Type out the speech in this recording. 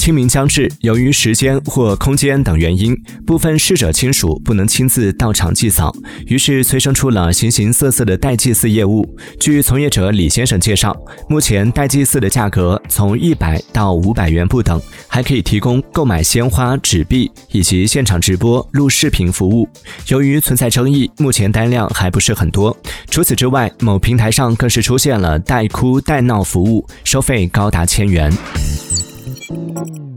清明将至，由于时间或空间等原因，部分逝者亲属不能亲自到场祭扫，于是催生出了形形色色的代祭祀业务。据从业者李先生介绍，目前代祭祀的价格从一百到五百元不等，还可以提供购买鲜花、纸币以及现场直播、录视频服务。由于存在争议，目前单量还不是很多。除此之外，某平台上更是出现了代哭代闹服务，收费高达千元。Música